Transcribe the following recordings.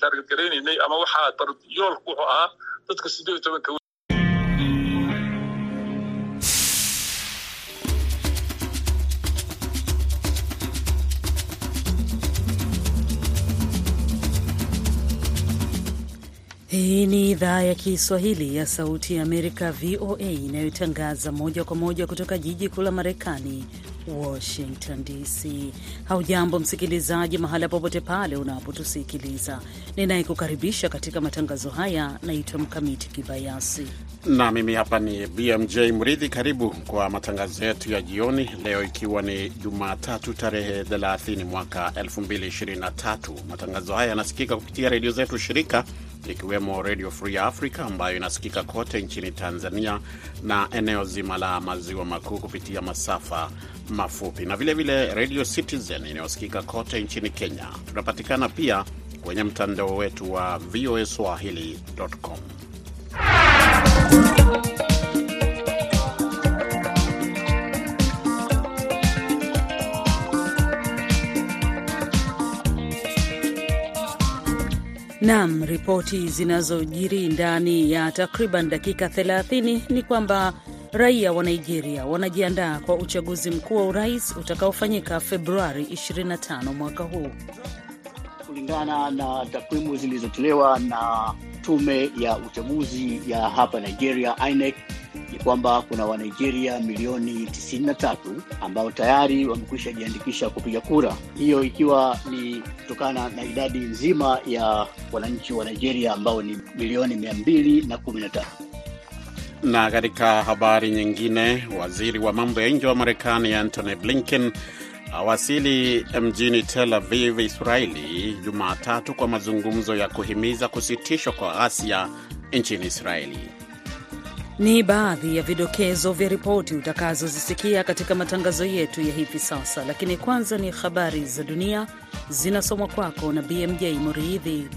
taarget garaynaynay ama waxaa yoolku wuxuu ahaa dadka sideed iyo tobanka Hii ni idhaa ya Kiswahili ya Sauti ya Amerika, VOA, inayotangaza moja kwa moja kutoka jiji kuu la Marekani, Washington DC. Haujambo msikilizaji, mahala popote pale unapotusikiliza. Ninayekukaribisha katika matangazo haya naitwa Mkamiti Kibayasi na mimi hapa ni BMJ Mridhi. Karibu kwa matangazo yetu ya jioni leo, ikiwa ni Jumatatu tarehe 30 mwaka 2023. Matangazo haya yanasikika kupitia redio zetu shirika ikiwemo Radio Free Africa ambayo inasikika kote nchini Tanzania na eneo zima la maziwa makuu kupitia masafa mafupi na vilevile Radio Citizen inayosikika kote nchini Kenya. Tunapatikana pia kwenye mtandao wetu wa VOA Swahili.com. Nam, ripoti zinazojiri ndani ya takriban dakika 30 ni kwamba raia wa Nigeria wanajiandaa kwa uchaguzi mkuu wa urais utakaofanyika Februari 25 mwaka huu. Kulingana na takwimu zilizotolewa na tume ya uchaguzi ya hapa Nigeria, INEC, ni kwamba kuna Wanigeria milioni 93 ambao tayari wamekwisha jiandikisha kupiga kura, hiyo ikiwa ni kutokana na idadi nzima ya wananchi wa Nigeria ambao ni milioni 215. Na katika habari nyingine, waziri wa mambo ya nje wa Marekani Antony Blinken awasili mjini Tel Aviv, Israeli Jumatatu kwa mazungumzo ya kuhimiza kusitishwa kwa ghasia nchini Israeli. Ni baadhi ya vidokezo vya ripoti utakazozisikia katika matangazo yetu ya hivi sasa, lakini kwanza ni habari za dunia zinasomwa kwako na BMJ Muridhi.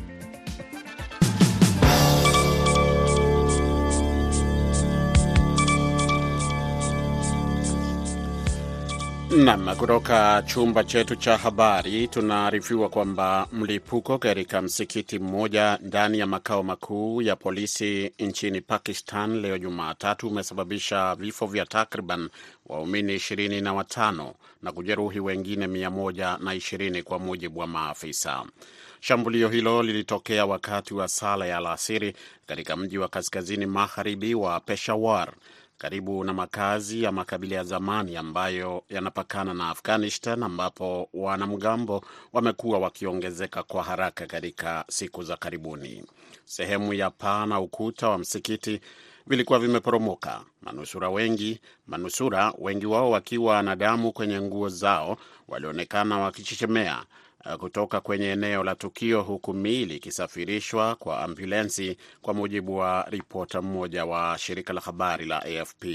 Nam, kutoka chumba chetu cha habari tunaarifiwa kwamba mlipuko katika msikiti mmoja ndani ya makao makuu ya polisi nchini Pakistan leo Jumatatu umesababisha vifo vya takriban waumini ishirini na watano na kujeruhi wengine mia moja na ishirini kwa mujibu wa maafisa. Shambulio hilo lilitokea wakati wa sala ya alasiri katika mji wa kaskazini magharibi wa Peshawar karibu na makazi ya makabila ya zamani ambayo yanapakana na Afghanistan, ambapo wanamgambo wamekuwa wakiongezeka kwa haraka katika siku za karibuni. Sehemu ya paa na ukuta wa msikiti vilikuwa vimeporomoka. Manusura wengi manusura wengi wao wakiwa na damu kwenye nguo zao walionekana wakichechemea kutoka kwenye eneo la tukio huku miili ikisafirishwa kwa ambulensi, kwa mujibu wa ripota mmoja wa shirika la habari la AFP.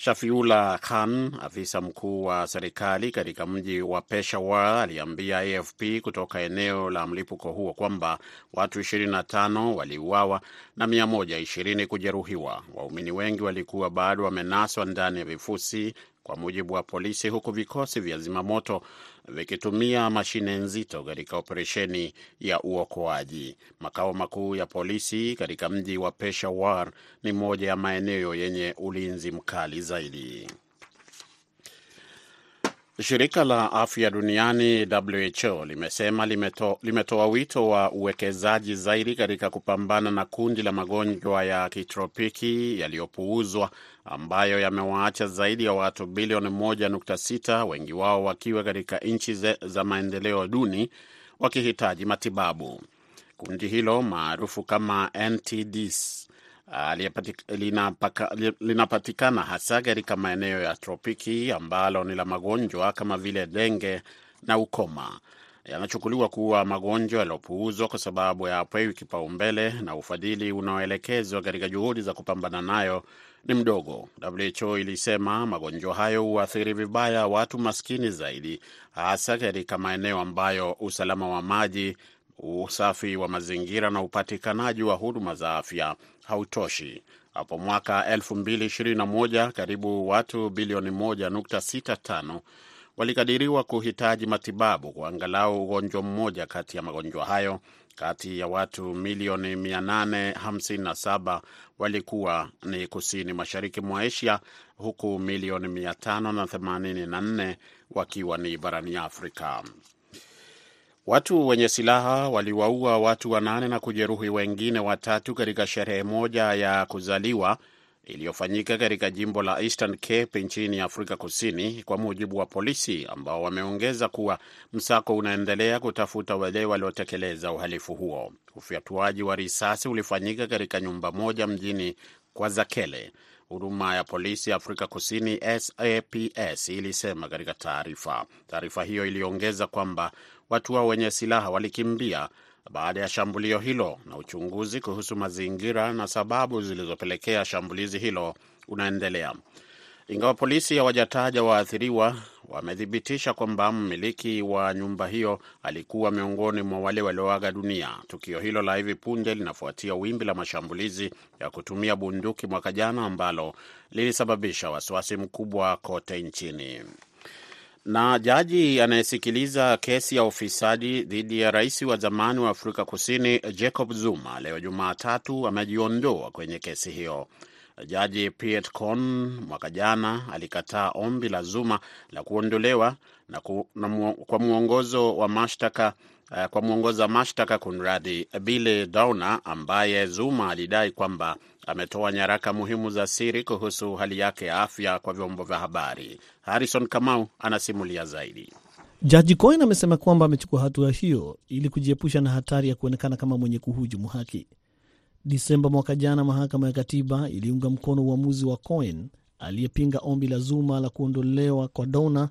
Shafiula Khan, afisa mkuu wa serikali katika mji wa Peshawar, aliambia AFP kutoka eneo la mlipuko huo kwamba watu 25 waliuawa na 120 kujeruhiwa. Waumini wengi walikuwa bado wamenaswa ndani ya vifusi kwa mujibu wa polisi, huku vikosi vya zimamoto vikitumia mashine nzito katika operesheni ya uokoaji. Makao makuu ya polisi katika mji wa Peshawar ni moja ya maeneo yenye ulinzi mkali zaidi. Shirika la afya duniani WHO limesema limeto, limetoa wito wa uwekezaji zaidi katika kupambana na kundi la magonjwa ya kitropiki yaliyopuuzwa ambayo yamewaacha zaidi ya watu bilioni 1.6 wengi wao wakiwa katika nchi za maendeleo duni wakihitaji matibabu. Kundi hilo maarufu kama NTDs linapatikana hasa katika maeneo ya tropiki ambalo ni la magonjwa kama vile denge na ukoma. Yanachukuliwa kuwa magonjwa yaliyopuuzwa kwa sababu hayapewi kipaumbele na ufadhili unaoelekezwa katika juhudi za kupambana nayo ni mdogo. WHO ilisema magonjwa hayo huathiri vibaya watu maskini zaidi, hasa katika maeneo ambayo usalama wa maji, usafi wa mazingira na upatikanaji wa huduma za afya hautoshi. Hapo mwaka 2021 karibu watu bilioni 1.65 walikadiriwa kuhitaji matibabu kwa angalau ugonjwa mmoja kati ya magonjwa hayo, kati ya watu milioni 857 walikuwa ni kusini mashariki mwa Asia, huku milioni 584 wakiwa ni barani Afrika. Watu wenye silaha waliwaua watu wanane na kujeruhi wengine watatu katika sherehe moja ya kuzaliwa iliyofanyika katika jimbo la Eastern Cape nchini Afrika Kusini, kwa mujibu wa polisi, ambao wameongeza kuwa msako unaendelea kutafuta wale waliotekeleza uhalifu huo. Ufyatuaji wa risasi ulifanyika katika nyumba moja mjini Kwazakele. Huduma ya polisi Afrika Kusini SAPS ilisema katika taarifa. Taarifa hiyo iliongeza kwamba watu hao wenye silaha walikimbia baada ya shambulio hilo na uchunguzi kuhusu mazingira na sababu zilizopelekea shambulizi hilo unaendelea. Ingawa polisi hawajataja waathiriwa, wamethibitisha kwamba mmiliki wa nyumba hiyo alikuwa miongoni mwa wale walioaga dunia. Tukio hilo la hivi punde linafuatia wimbi la mashambulizi ya kutumia bunduki mwaka jana ambalo lilisababisha wasiwasi mkubwa kote nchini. Na jaji anayesikiliza kesi ya ufisadi dhidi ya rais wa zamani wa Afrika Kusini Jacob Zuma leo Jumatatu amejiondoa kwenye kesi hiyo. Jaji Piet Con mwaka jana alikataa ombi la Zuma la kuondolewa na ku, na mu, kwa mwongozo wa mashtaka uh, kwa mwongoza mashtaka kunradi Bile Downer ambaye Zuma alidai kwamba ametoa nyaraka muhimu za siri kuhusu hali yake ya afya kwa vyombo vya habari. Harrison Kamau anasimulia zaidi. Jaji Cohen amesema kwamba amechukua hatua hiyo ili kujiepusha na hatari ya kuonekana kama mwenye kuhujumu haki. Disemba mwaka jana, mahakama ya katiba iliunga mkono uamuzi wa Cohen aliyepinga ombi la Zuma la kuondolewa kwa Dona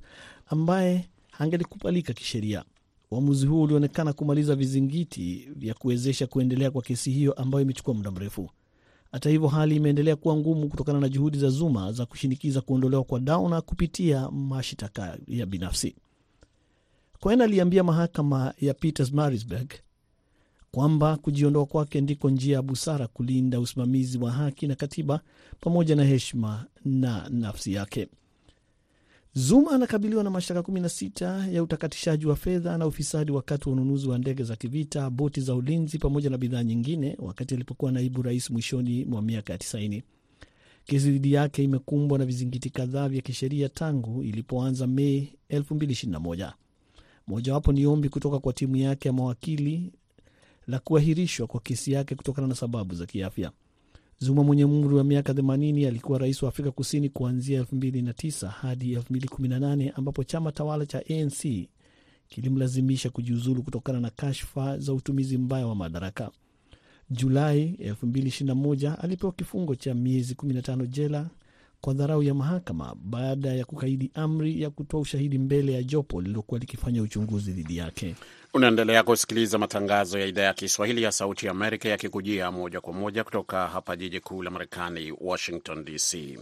ambaye hangelikubalika kisheria. Uamuzi huo ulionekana kumaliza vizingiti vya kuwezesha kuendelea kwa kesi hiyo ambayo imechukua muda mrefu. Hata hivyo, hali imeendelea kuwa ngumu kutokana na juhudi za Zuma za kushinikiza kuondolewa kwa Downer kupitia mashitaka ya binafsi. Cohen aliambia mahakama ya Pietermaritzburg kwamba kujiondoa kwake ndiko njia ya busara kulinda usimamizi wa haki na katiba pamoja na heshima na nafsi yake. Zuma anakabiliwa na mashtaka 16 ya utakatishaji wa fedha na ufisadi wakati wa ununuzi wa ndege za kivita, boti za ulinzi pamoja na bidhaa nyingine, wakati alipokuwa naibu rais mwishoni mwa miaka ya 90. Kesi dhidi yake imekumbwa na vizingiti kadhaa vya kisheria tangu ilipoanza Mei 2021. Mojawapo ni ombi kutoka kwa timu yake ya mawakili la kuahirishwa kwa kesi yake kutokana na sababu za kiafya. Zuma mwenye umri wa miaka 80 alikuwa rais wa Afrika Kusini kuanzia 2009 hadi 2018 ambapo chama tawala cha ANC kilimlazimisha kujiuzulu kutokana na kashfa za utumizi mbaya wa madaraka. Julai 2021 alipewa kifungo cha miezi 15 jela kwa dharau ya mahakama baada ya kukaidi amri ya kutoa ushahidi mbele ya jopo lililokuwa likifanya uchunguzi dhidi yake. Unaendelea kusikiliza matangazo ya idhaa ya Kiswahili ya Sauti ya Amerika yakikujia moja kwa moja kutoka hapa jiji kuu la Marekani, Washington DC.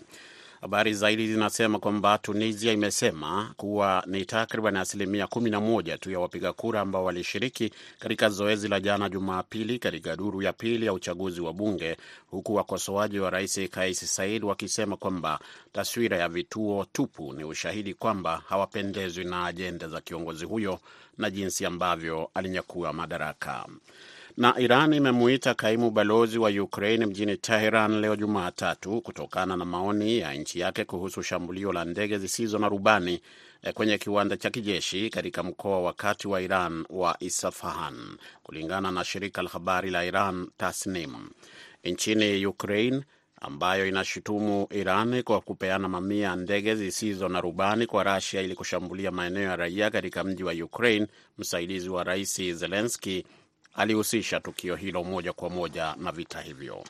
Habari zaidi zinasema kwamba Tunisia imesema kuwa ni takriban asilimia kumi na moja tu ya wapiga kura ambao walishiriki katika zoezi la jana Jumapili katika duru ya pili ya uchaguzi wa bunge, huku wakosoaji wa rais Kais Saied wakisema kwamba taswira ya vituo tupu ni ushahidi kwamba hawapendezwi na ajenda za kiongozi huyo na jinsi ambavyo alinyakua madaraka na Iran imemuita kaimu balozi wa Ukraine mjini Teheran leo Jumatatu kutokana na maoni ya nchi yake kuhusu shambulio la ndege zisizo na rubani kwenye kiwanda cha kijeshi katika mkoa wa kati wa Iran wa Isfahan, kulingana na shirika la habari la Iran Tasnim. Nchini Ukraine ambayo inashutumu Iran kwa kupeana mamia ndege zisizo na rubani kwa Rasia ili kushambulia maeneo ya raia katika mji wa Ukraine, msaidizi wa rais Zelenski alihusisha tukio hilo moja kwa moja na vita hivyo.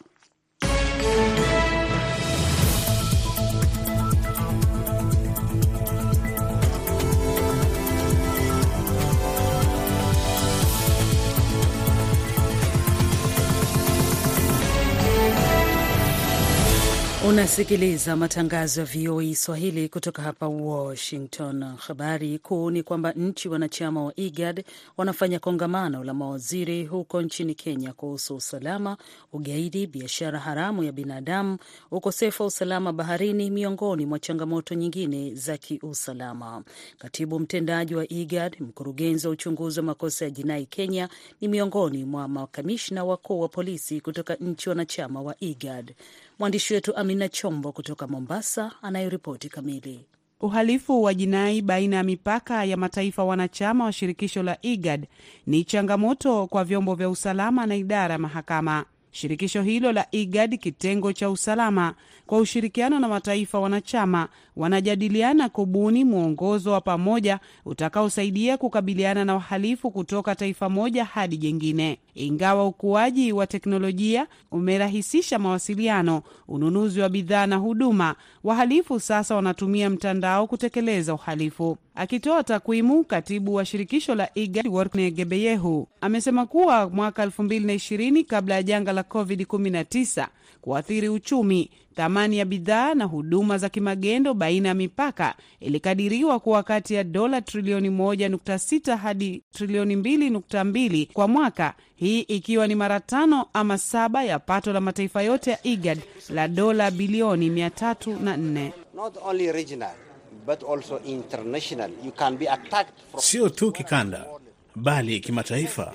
Unasikiliza matangazo ya VOA Swahili kutoka hapa Washington. Habari kuu ni kwamba nchi wanachama wa IGAD wanafanya kongamano la mawaziri huko nchini Kenya kuhusu usalama, ugaidi, biashara haramu ya binadamu, ukosefu wa usalama baharini, miongoni mwa changamoto nyingine za kiusalama. Katibu mtendaji wa IGAD, mkurugenzi wa uchunguzi wa makosa ya jinai Kenya, ni miongoni mwa makamishna wakuu wa polisi kutoka nchi wanachama wa IGAD. Mwandishi wetu Amina Chombo kutoka Mombasa anayoripoti kamili. Uhalifu wa jinai baina ya mipaka ya mataifa wanachama wa shirikisho la IGAD ni changamoto kwa vyombo vya usalama na idara ya mahakama. Shirikisho hilo la IGAD, kitengo cha usalama, kwa ushirikiano na mataifa wanachama, wanajadiliana kubuni mwongozo wa pamoja utakaosaidia kukabiliana na uhalifu kutoka taifa moja hadi jingine. Ingawa ukuaji wa teknolojia umerahisisha mawasiliano, ununuzi wa bidhaa na huduma, wahalifu sasa wanatumia mtandao kutekeleza uhalifu. Akitoa takwimu, katibu wa shirikisho la IGAD Workne Gebeyehu amesema kuwa mwaka 2020 kabla ya janga la COVID-19 kuathiri uchumi, thamani ya bidhaa na huduma za kimagendo baina ya mipaka ilikadiriwa kuwa kati ya dola trilioni 1.6 hadi trilioni 2.2 kwa mwaka, hii ikiwa ni mara tano ama saba ya pato la mataifa yote ya IGAD la dola bilioni 304. Sio tu kikanda, bali kimataifa.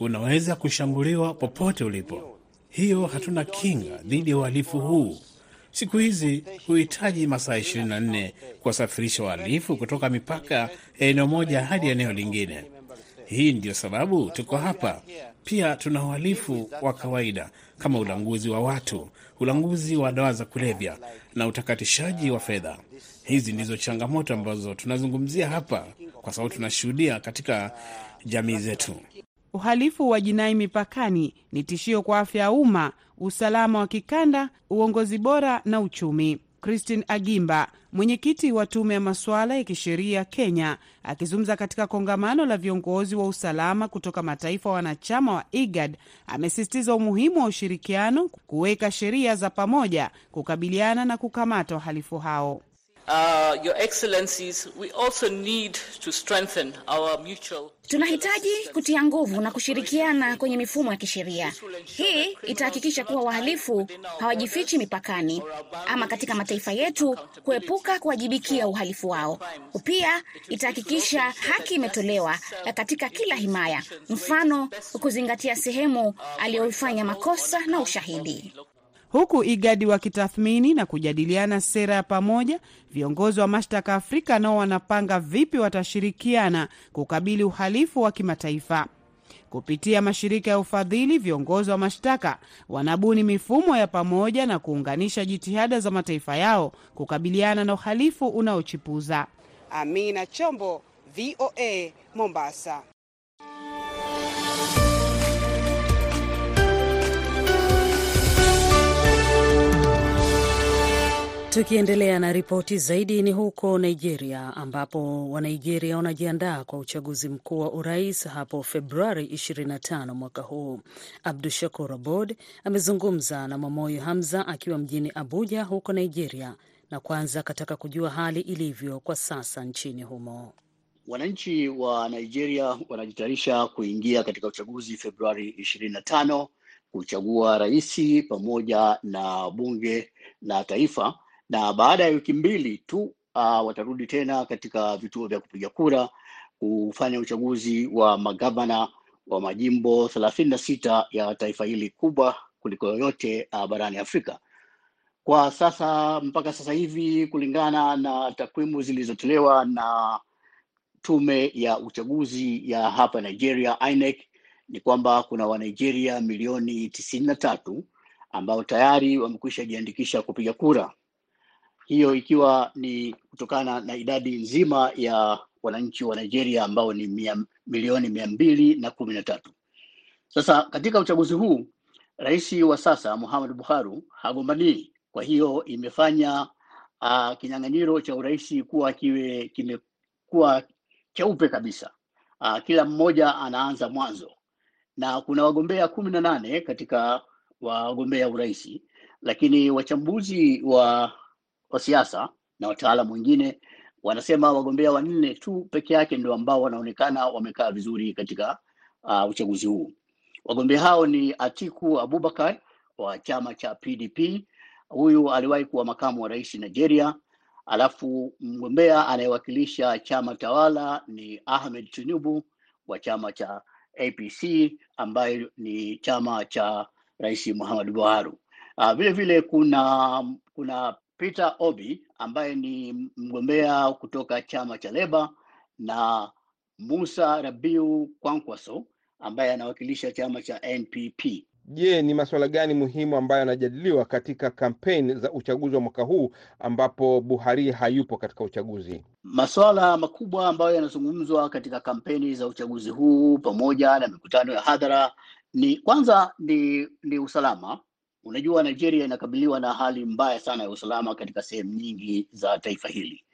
Unaweza kushambuliwa popote ulipo. Hiyo hatuna kinga dhidi ya uhalifu huu. Siku hizi huhitaji masaa 24 kuwasafirisha wahalifu kutoka mipaka ya eneo moja hadi eneo lingine. Hii ndiyo sababu tuko hapa. Pia tuna uhalifu wa kawaida kama ulanguzi wa watu, ulanguzi wa dawa za kulevya na utakatishaji wa fedha. Hizi ndizo changamoto ambazo tunazungumzia hapa, kwa sababu tunashuhudia katika jamii zetu. Uhalifu wa jinai mipakani ni tishio kwa afya ya umma, usalama wa kikanda, uongozi bora na uchumi. Christine Agimba, mwenyekiti wa tume ya masuala ya kisheria Kenya, akizungumza katika kongamano la viongozi wa usalama kutoka mataifa wanachama wa IGAD, amesisitiza umuhimu wa ushirikiano, kuweka sheria za pamoja kukabiliana na kukamata wahalifu hao. Uh, your excellencies, we also need to strengthen our mutual... Tunahitaji kutia nguvu na kushirikiana kwenye mifumo ya kisheria. Hii itahakikisha kuwa wahalifu hawajifichi mipakani ama katika mataifa yetu kuepuka kuwajibikia uhalifu wao. Pia itahakikisha haki imetolewa katika kila himaya, mfano kuzingatia sehemu aliyoifanya makosa na ushahidi. Huku IGADI wakitathmini na kujadiliana sera ya pamoja, viongozi wa mashtaka Afrika nao wanapanga vipi watashirikiana kukabili uhalifu wa kimataifa. Kupitia mashirika ya ufadhili, viongozi wa mashtaka wanabuni mifumo ya pamoja na kuunganisha jitihada za mataifa yao kukabiliana na uhalifu unaochipuza. Amina Chombo, VOA, Mombasa. Tukiendelea na ripoti zaidi ni huko Nigeria ambapo Wanigeria wanajiandaa kwa uchaguzi mkuu wa urais hapo Februari 25 mwaka huu. Abdu Shakur Abod amezungumza na Mamoyo Hamza akiwa mjini Abuja huko Nigeria, na kwanza akataka kujua hali ilivyo kwa sasa nchini humo. Wananchi wa Nigeria wanajitayarisha kuingia katika uchaguzi Februari 25 kuchagua raisi pamoja na bunge la taifa na baada ya wiki mbili tu uh, watarudi tena katika vituo vya kupiga kura kufanya uchaguzi wa magavana wa majimbo thelathini na sita ya taifa hili kubwa kuliko yoyote uh, barani Afrika. Kwa sasa, mpaka sasa hivi, kulingana na takwimu zilizotolewa na tume ya uchaguzi ya hapa Nigeria, INEC, ni kwamba kuna Wanigeria milioni tisini na tatu ambao tayari wamekwisha jiandikisha kupiga kura hiyo ikiwa ni kutokana na idadi nzima ya wananchi wa Nigeria ambao ni mia, milioni mia mbili na kumi na tatu. Sasa katika uchaguzi huu rais wa sasa Muhammadu Buhari hagombanii, kwa hiyo imefanya uh, kinyang'anyiro cha urais kuwa kiwe kimekuwa cheupe kabisa. Uh, kila mmoja anaanza mwanzo na kuna wagombea kumi na nane katika wagombea urais lakini wachambuzi wa, wa siasa na wataalamu wengine wanasema wagombea wanne tu peke yake ndio ambao wanaonekana wamekaa vizuri katika uh, uchaguzi huu. Wagombea hao ni Atiku Abubakar wa chama cha PDP. Huyu aliwahi kuwa makamu wa rais Nigeria. Alafu mgombea anayewakilisha chama tawala ni Ahmed Tinubu wa chama cha APC ambaye ni chama cha Rais Muhammadu Buhari. Uh, vile vile kuna kuna Peter Obi ambaye ni mgombea kutoka chama cha Leba na Musa Rabiu Kwankwaso ambaye anawakilisha chama cha NPP. Je, ni masuala gani muhimu ambayo yanajadiliwa katika kampeni za uchaguzi wa mwaka huu ambapo Buhari hayupo katika uchaguzi? Masuala makubwa ambayo yanazungumzwa katika kampeni za uchaguzi huu pamoja na mikutano ya hadhara ni kwanza ni, ni usalama. Unajua, Nigeria inakabiliwa na hali mbaya sana ya usalama katika sehemu nyingi za taifa hili.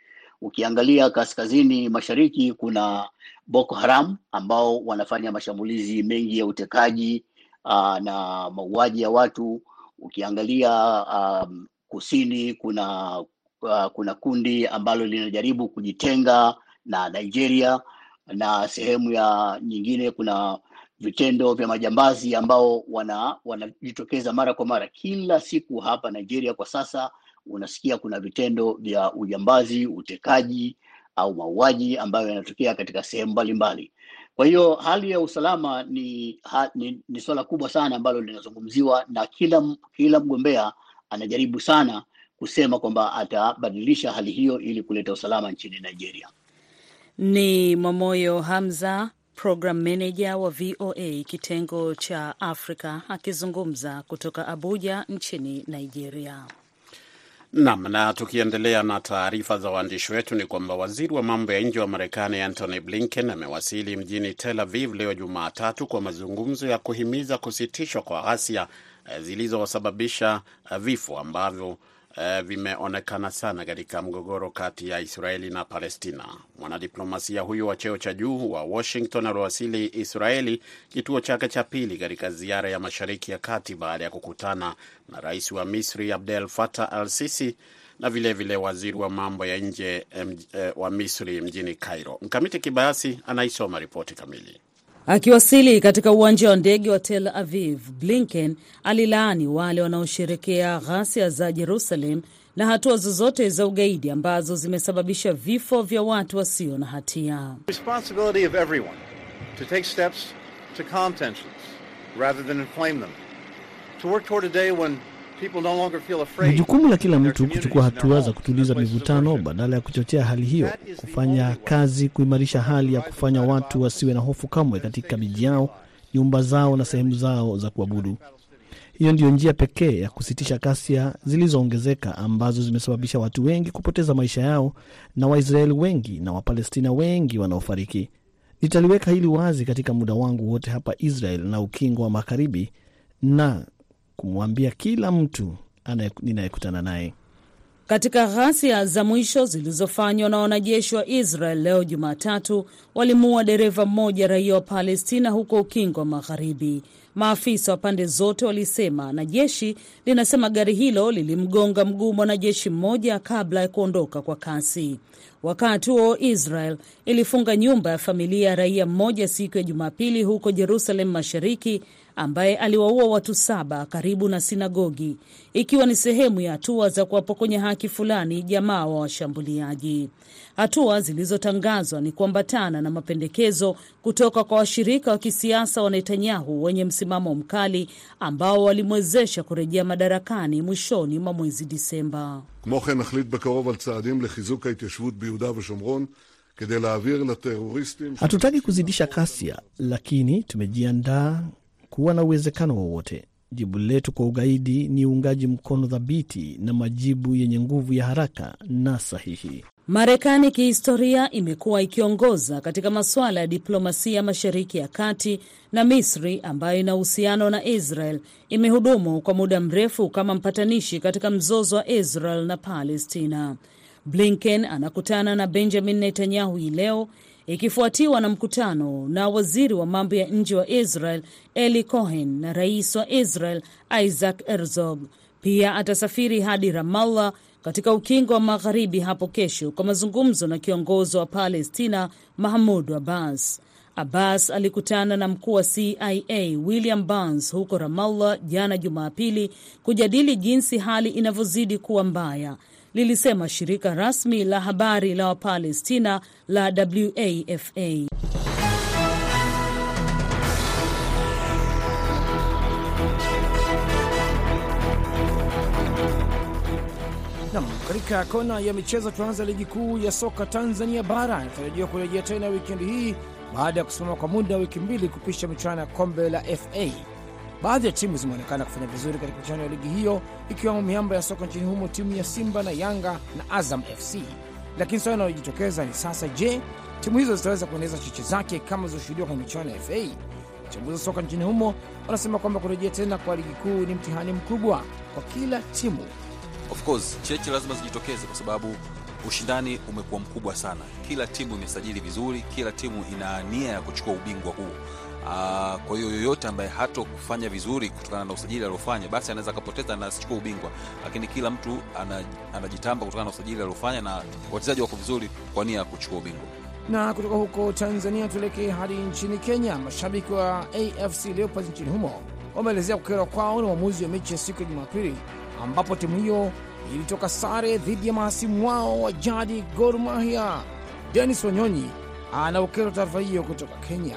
Ukiangalia kaskazini mashariki, kuna Boko Haram ambao wanafanya mashambulizi mengi ya utekaji uh, na mauaji ya watu. Ukiangalia um, kusini kuna uh, kuna kundi ambalo linajaribu kujitenga na Nigeria, na sehemu ya nyingine kuna vitendo vya majambazi ambao wana wanajitokeza mara kwa mara kila siku hapa Nigeria. Kwa sasa unasikia kuna vitendo vya ujambazi, utekaji au mauaji ambayo yanatokea katika sehemu mbalimbali. Kwa hiyo hali ya usalama ni, ha, ni, ni swala kubwa sana ambalo linazungumziwa na kila kila mgombea anajaribu sana kusema kwamba atabadilisha hali hiyo ili kuleta usalama nchini Nigeria. Ni Mamoyo Hamza, program manager wa VOA kitengo cha Afrika, akizungumza kutoka Abuja nchini Nigeria. Nam, na tukiendelea na taarifa za waandishi wetu ni kwamba waziri wa mambo ya nje wa Marekani Antony Blinken amewasili mjini Tel Aviv leo Jumatatu kwa mazungumzo ya kuhimiza kusitishwa kwa ghasia zilizosababisha vifo ambavyo Uh, vimeonekana sana katika mgogoro kati ya Israeli na Palestina. Mwanadiplomasia huyu wa cheo cha juu wa Washington aliwasili Israeli, kituo chake cha pili katika ziara ya Mashariki ya Kati baada ya kukutana na rais wa Misri Abdel Fattah al-Sisi na vilevile vile waziri wa mambo ya nje uh, wa Misri mjini Cairo. Mkamiti Kibayasi anaisoma ripoti kamili. Akiwasili katika uwanja wa ndege wa Tel Aviv, Blinken alilaani wale wanaosherekea ghasia za Jerusalem na hatua zozote za ugaidi ambazo zimesababisha vifo vya watu wasio na hatia. Ni jukumu la kila mtu kuchukua hatua za kutuliza mivutano badala ya kuchochea hali hiyo, kufanya kazi kuimarisha hali ya kufanya watu wasiwe na hofu kamwe katika miji yao, nyumba zao na sehemu zao za kuabudu. Hiyo ndiyo njia pekee ya kusitisha ghasia zilizoongezeka ambazo zimesababisha watu wengi kupoteza maisha yao na Waisraeli wengi na Wapalestina wengi wanaofariki. Nitaliweka hili wazi katika muda wangu wote hapa Israel na Ukingo wa Magharibi na kumwambia kila mtu ninayekutana naye. Katika ghasia za mwisho zilizofanywa na wanajeshi wa Israel leo Jumatatu, walimuua dereva mmoja raia wa Palestina huko Ukingo wa Magharibi. Maafisa wa pande zote walisema, na jeshi linasema gari hilo lilimgonga mguu mwanajeshi mmoja kabla ya kuondoka kwa kasi. Wakati huo Israel ilifunga nyumba ya familia ya raia mmoja siku ya Jumapili huko Jerusalem Mashariki, ambaye aliwaua watu saba karibu na sinagogi, ikiwa ni sehemu ya hatua za kuwapokonya haki fulani jamaa wa washambuliaji. Hatua zilizotangazwa ni kuambatana na mapendekezo kutoka kwa washirika wa kisiasa wa Netanyahu wenye msimamo mkali ambao walimwezesha kurejea madarakani mwishoni mwa mwezi Disemba. כמו כן נחליט בקרוב על צעדים לחיזוק ההתיישבות ביהודה ושומרון כדי להעביר לטרוריסטים... Hatutaki kuzidisha kasia, lakini tumejiandaa kuwa na uwezekano wowote. Jibu letu kwa ugaidi ni uungaji mkono thabiti na majibu yenye nguvu ya haraka na sahihi. Marekani kihistoria imekuwa ikiongoza katika masuala ya diplomasia Mashariki ya Kati, na Misri ambayo ina uhusiano na Israel imehudumu kwa muda mrefu kama mpatanishi katika mzozo wa Israel na Palestina. Blinken anakutana na Benjamin Netanyahu hii leo ikifuatiwa na mkutano na waziri wa mambo ya nje wa Israel Eli Cohen na rais wa Israel Isaac Herzog. Pia atasafiri hadi Ramallah katika ukingo wa magharibi hapo kesho kwa mazungumzo na kiongozi wa Palestina Mahmud Abbas. Abbas alikutana na mkuu wa CIA William Burns huko Ramallah jana Jumapili kujadili jinsi hali inavyozidi kuwa mbaya, lilisema shirika rasmi la habari la Wapalestina la WAFA. Nam, katika kona ya michezo tuanza ligi kuu ya soka Tanzania bara inatarajiwa kurejea tena wikendi hii baada ya kusimama kwa muda wa wiki mbili kupisha michuano ya kombe la FA. Baadhi ya timu zimeonekana kufanya vizuri katika michuano ya ligi hiyo, ikiwemo miamba ya soka nchini humo, timu ya Simba na Yanga na Azam FC. Lakini swali linalojitokeza ni sasa, je, timu hizo zitaweza kuendeleza cheche zake kama zilizoshuhudiwa kwenye michuano ya FA? Wachambuzi wa soka nchini humo wanasema kwamba kurejea tena kwa ligi kuu ni mtihani mkubwa kwa kila timu. Of course cheche lazima zijitokeze kwa sababu ushindani umekuwa mkubwa sana. Kila timu imesajili vizuri, kila timu ina nia ya kuchukua ubingwa huu. Aa, kwa hiyo yoyote ambaye hato kufanya vizuri kutokana na usajili aliofanya, basi anaweza akapoteza na asichukua ubingwa, lakini kila mtu anajitamba kutokana na usajili aliofanya, na wachezaji wako vizuri kwa nia ya kuchukua ubingwa. Na kutoka huko Tanzania tuelekee hadi nchini Kenya. Mashabiki wa AFC Leopards nchini humo wameelezea kukerwa kwao na uamuzi wa mechi ya siku ya Jumapili ambapo timu hiyo ilitoka sare dhidi ya mahasimu wao wa jadi Gor Mahia. Denis Wanyonyi anaokerwa taarifa hiyo kutoka Kenya.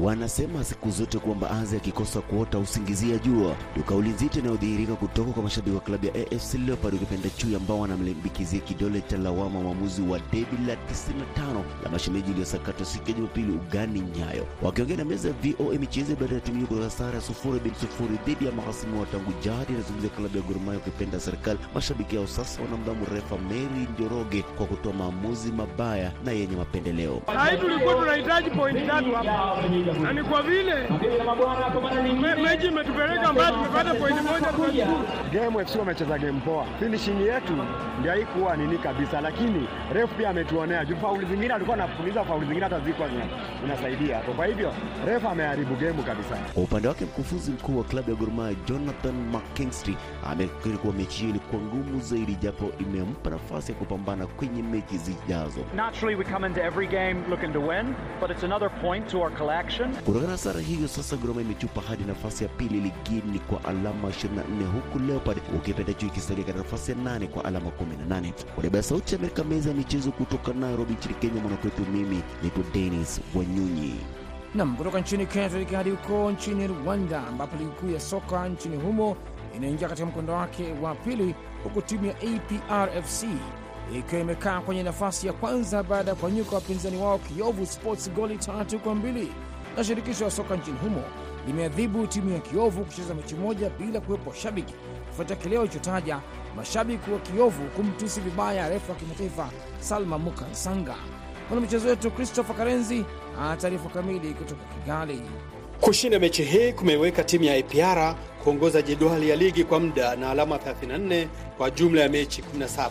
Wanasema siku zote kwamba azi akikosa kuota usingizia jua. Ndio kauli inayodhihirika kutoka kwa mashabiki wa klabu ya AFC Leopards ukipenda chui, ambao wanamlimbikizia kidole cha lawama mwamuzi wa debi la 95 la mashemeji iliyosakatwa siku ya Jumapili ugani Nyayo. Wakiongea na meza ya VOA michezo baada ya timu hiyo kutoka sare ya sufuri bin sufuri dhidi ya mahasimu wa tangu jadi, inazungumzia klabu ya Gor Mahia ukipenda serikali. Mashabiki hao sasa wanamlaumu refa Mary Njoroge kwa kutoa maamuzi mabaya na yenye mapendeleo. Hai, tulikuwa tunahitaji pointi tatu hapa na ni kwa vile? Me, mechi imetupeleka mbali, tumepata pointi moja. Game FC wamecheza game poa, finishing yetu ndio haikuwa nini kabisa, lakini ref pia ametuonea juu fauli zingine alikuwa anapuliza fauli zingine hata zilikuwa zinasaidia hapo. Kwa hivyo ref ameharibu game kabisa. Kwa upande wake mkufunzi mkuu wa klabu ya Gor Mahia Jonathan McKinstry amekiri kuwa mechi hiyo ilikuwa ngumu zaidi, japo imempa nafasi ya kupambana kwenye mechi zijazo. Naturally we come into every game looking to win, but it's another point to our collection. Kutokana na sare hiyo sasa, Gor Mahia imechupa hadi nafasi ya pili ligini kwa alama 24 huku Leopard ukipenda juu ikisalia katika nafasi ya nane kwa alama 18. Kwa niaba ya Sauti ya Amerika, meza ya michezo kutoka Nairobi nchini Kenya, mwanakwetu mimi naitwa Dennis Wanyunyi. Nam, kutoka nchini Kenya tuelekea hadi huko nchini Rwanda, ambapo ligi kuu ya soka nchini humo inaingia katika mkondo wake wa pili, huku timu ya APR FC ikiwa imekaa kwenye nafasi ya kwanza baada ya kuanyuka wapinzani wao Kiovu Sports goli tatu kwa mbili na shirikisho la soka nchini humo limeadhibu timu ya Kiovu kucheza mechi moja bila kuwepo washabiki kufuatia kile walichotaja mashabiki wa Kiovu kumtusi vibaya refu wa kimataifa Salma Mukansanga. Mwanamichezo wetu Christopher Karenzi ana taarifa kamili kutoka Kigali. Kushinda mechi hii kumeiweka timu ya APR kuongoza jedwali ya ligi kwa muda na alama 34 kwa jumla ya mechi 17.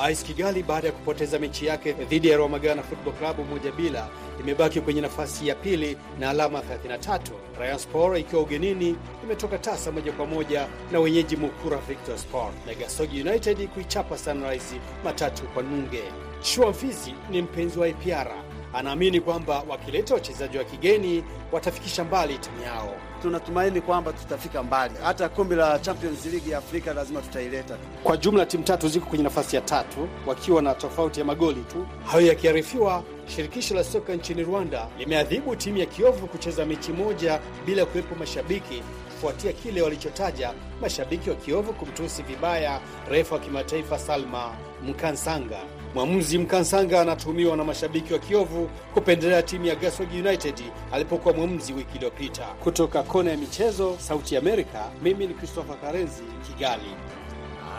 AS Kigali baada ya kupoteza mechi yake dhidi ya Rwamagana Football Club moja bila imebaki kwenye nafasi ya pili na alama 33. Rayon Sport ikiwa ugenini imetoka tasa moja kwa moja na wenyeji Mukura Victor Sport na Gasogi United kuichapa Sunrise matatu kwa nunge. Shua Mfizi ni mpenzi wa APR, anaamini kwamba wakileta wachezaji wa kigeni watafikisha mbali timu yao. Tunatumaini kwamba tutafika mbali, hata kombe la Champions League ya Afrika lazima tutaileta. Kwa jumla timu tatu ziko kwenye nafasi ya tatu wakiwa na tofauti ya magoli tu. Hayo yakiarifiwa, shirikisho la soka nchini Rwanda limeadhibu timu ya Kiovu kucheza mechi moja bila kuwepo mashabiki kufuatia kile walichotaja mashabiki wa Kiovu kumtusi vibaya refa wa kimataifa Salma Mkansanga. Mwamuzi Mkansanga anatuhumiwa na mashabiki wa Kiovu kupendelea timu ya Gasogi United alipokuwa mwamuzi wiki iliyopita. Kutoka kona ya michezo, Sauti Amerika, mimi ni Christopher Karenzi, Kigali.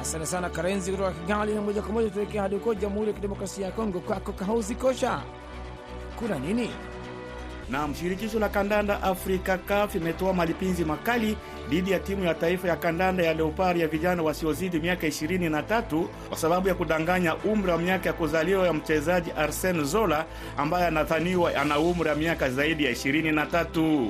Asante sana Karenzi kutoka Kigali. Na moja kwa moja tuelekea hadi huko Jamhuri ya Kidemokrasia ya Kongo, kwako Kahozi Kosha, kuna nini? Nam, shirikisho la kandanda Afrika CAF imetoa malipinzi makali dhidi ya timu ya taifa ya kandanda ya Leopard ya vijana wasiozidi miaka 23 kwa sababu ya kudanganya umri wa miaka ya kuzaliwa ya mchezaji Arsene Zola ambaye anadhaniwa ana umri wa miaka zaidi ya 23.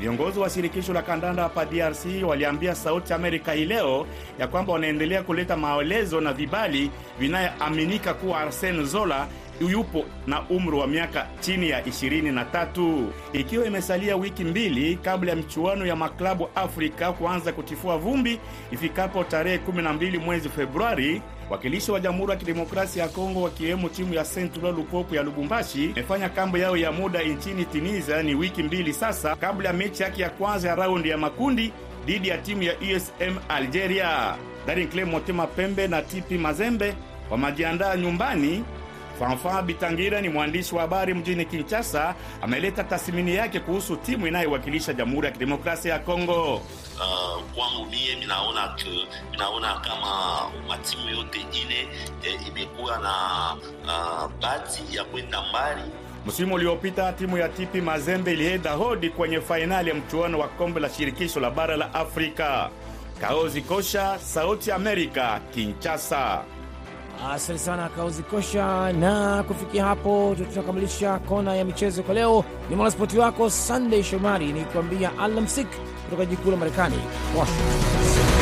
Viongozi wa shirikisho la kandanda hapa DRC waliambia Sauti Amerika hii leo ya kwamba wanaendelea kuleta maelezo na vibali vinayoaminika kuwa Arsene Zola yupo na umri wa miaka chini ya 23. Ikiwa imesalia wiki mbili kabla ya michuano ya maklabu Afrika kuanza kutifua vumbi ifikapo tarehe 12 mwezi Februari, wakilishi wa Jamhuri ya Kidemokrasia ya Kongo wakiwemo timu ya Eloi Lupopo ya Lubumbashi imefanya kambo yao ya muda nchini Tunisia ni wiki mbili sasa, kabla ya mechi yake ya kwanza ya raundi ya makundi dhidi ya timu ya USM Algeria. Daring Clay Motema Pembe na TP Mazembe wamejiandaa nyumbani. Fanfan Bitangira ni mwandishi wa habari mjini Kinshasa, ameleta tathmini yake kuhusu timu inayowakilisha Jamhuri ya Kidemokrasia ya Kongo. Uh, kwangu mie minaona ke minaona kama matimu yote ine eh, imekuwa na uh, bahati ya kwenda mbali. Msimu uliopita timu ya TP Mazembe ilienda hodi kwenye fainali ya mchuano wa kombe la shirikisho la bara la Afrika. Kaozi Kosha, Sauti Amerika, Kinshasa. Asante sana Kauzi Kosha, na kufikia hapo tunakamilisha kona ya michezo kwa leo. Ni mwanaspoti wako Sunday Shomari ni kuambia alamsik kutoka jikuu la Marekani, Washington.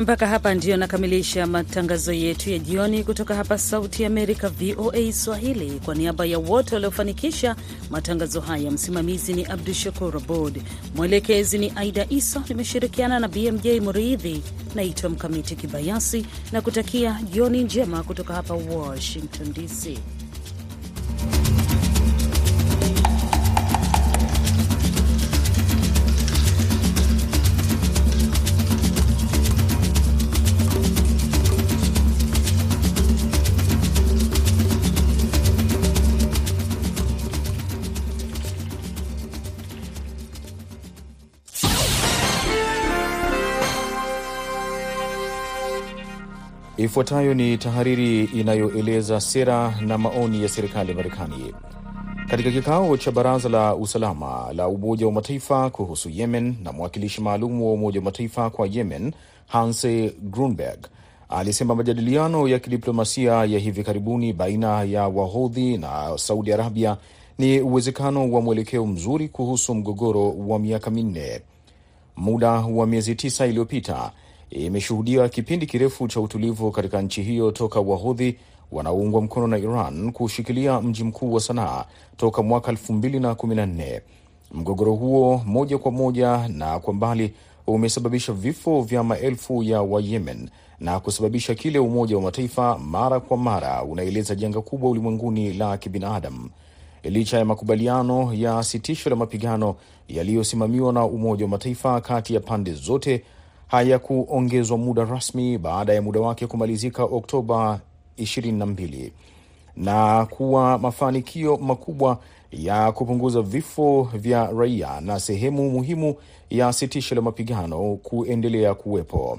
Mpaka hapa ndiyo nakamilisha matangazo yetu ya jioni kutoka hapa Sauti ya Amerika, VOA Swahili. Kwa niaba ya wote waliofanikisha matangazo haya, msimamizi ni Abdu Shakur Abod, mwelekezi ni Aida Isa, nimeshirikiana na BMJ Muridhi. Naitwa Mkamiti Kibayasi na kutakia jioni njema kutoka hapa Washington DC. Ifuatayo ni tahariri inayoeleza sera na maoni ya serikali ya Marekani. Katika kikao cha Baraza la Usalama la Umoja wa Mataifa kuhusu Yemen na mwakilishi maalum wa Umoja wa Mataifa kwa Yemen Hans Grunberg alisema majadiliano ya kidiplomasia ya hivi karibuni baina ya Wahodhi na Saudi Arabia ni uwezekano wa mwelekeo mzuri kuhusu mgogoro wa miaka minne. Muda wa miezi tisa iliyopita imeshuhudia kipindi kirefu cha utulivu katika nchi hiyo toka Wahudhi wanaoungwa mkono na Iran kushikilia mji mkuu wa Sanaa toka mwaka elfu mbili na kumi na nne. Mgogoro huo moja kwa moja na kwa mbali umesababisha vifo vya maelfu ya Wayemen na kusababisha kile Umoja wa Mataifa mara kwa mara unaeleza janga kubwa ulimwenguni la kibinadamu. Licha ya makubaliano ya sitisho la mapigano yaliyosimamiwa na Umoja wa Mataifa kati ya pande zote hayakuongezwa muda rasmi baada ya muda wake kumalizika Oktoba 22 na kuwa mafanikio makubwa ya kupunguza vifo vya raia na sehemu muhimu ya sitisho la mapigano kuendelea kuwepo.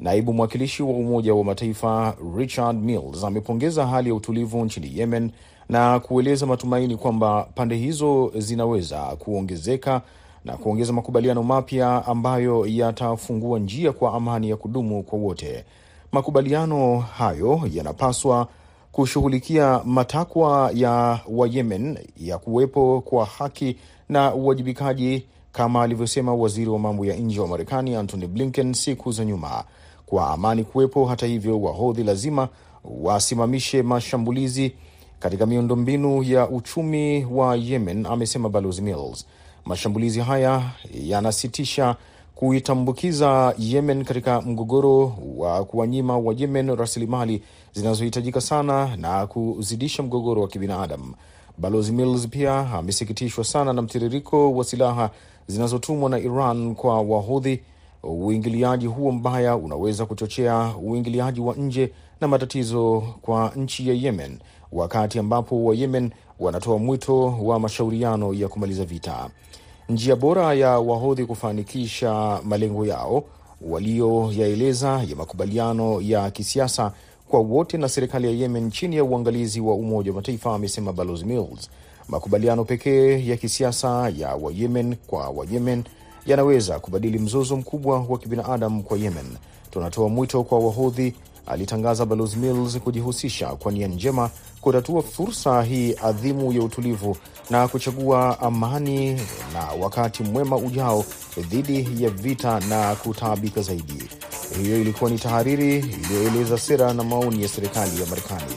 Naibu mwakilishi wa Umoja wa Mataifa Richard Mills amepongeza hali ya utulivu nchini Yemen na kueleza matumaini kwamba pande hizo zinaweza kuongezeka na kuongeza makubaliano mapya ambayo yatafungua njia kwa amani ya kudumu kwa wote. Makubaliano hayo yanapaswa kushughulikia matakwa ya Wayemen ya kuwepo kwa haki na uwajibikaji, kama alivyosema waziri wa mambo ya nje wa Marekani Antony Blinken siku za nyuma. Kwa amani kuwepo, hata hivyo, Wahodhi lazima wasimamishe mashambulizi katika miundombinu ya uchumi wa Yemen, amesema balozi Mills. Mashambulizi haya yanasitisha kuitambukiza Yemen katika mgogoro wa kuwanyima wa Yemen rasilimali zinazohitajika sana na kuzidisha mgogoro wa kibinadamu. Balozi Mills pia amesikitishwa sana na mtiririko wa silaha zinazotumwa na Iran kwa Wahudhi. Uingiliaji huo mbaya unaweza kuchochea uingiliaji wa nje na matatizo kwa nchi ya Yemen, wakati ambapo Wayemen wanatoa mwito wa mashauriano ya kumaliza vita. Njia bora ya Wahodhi kufanikisha malengo yao walioyaeleza ya makubaliano ya kisiasa kwa wote na serikali ya Yemen chini ya uangalizi wa Umoja wa Mataifa, amesema Balozi Mills. Makubaliano pekee ya kisiasa ya Wayemen kwa Wayemen yanaweza kubadili mzozo mkubwa wa kibinadamu kwa Yemen. Tunatoa mwito kwa Wahodhi alitangaza Balozi Mills kujihusisha kwa nia njema kutatua fursa hii adhimu ya utulivu na kuchagua amani na wakati mwema ujao dhidi ya vita na kutaabika zaidi. Hiyo ilikuwa ni tahariri iliyoeleza sera na maoni ya serikali ya Marekani.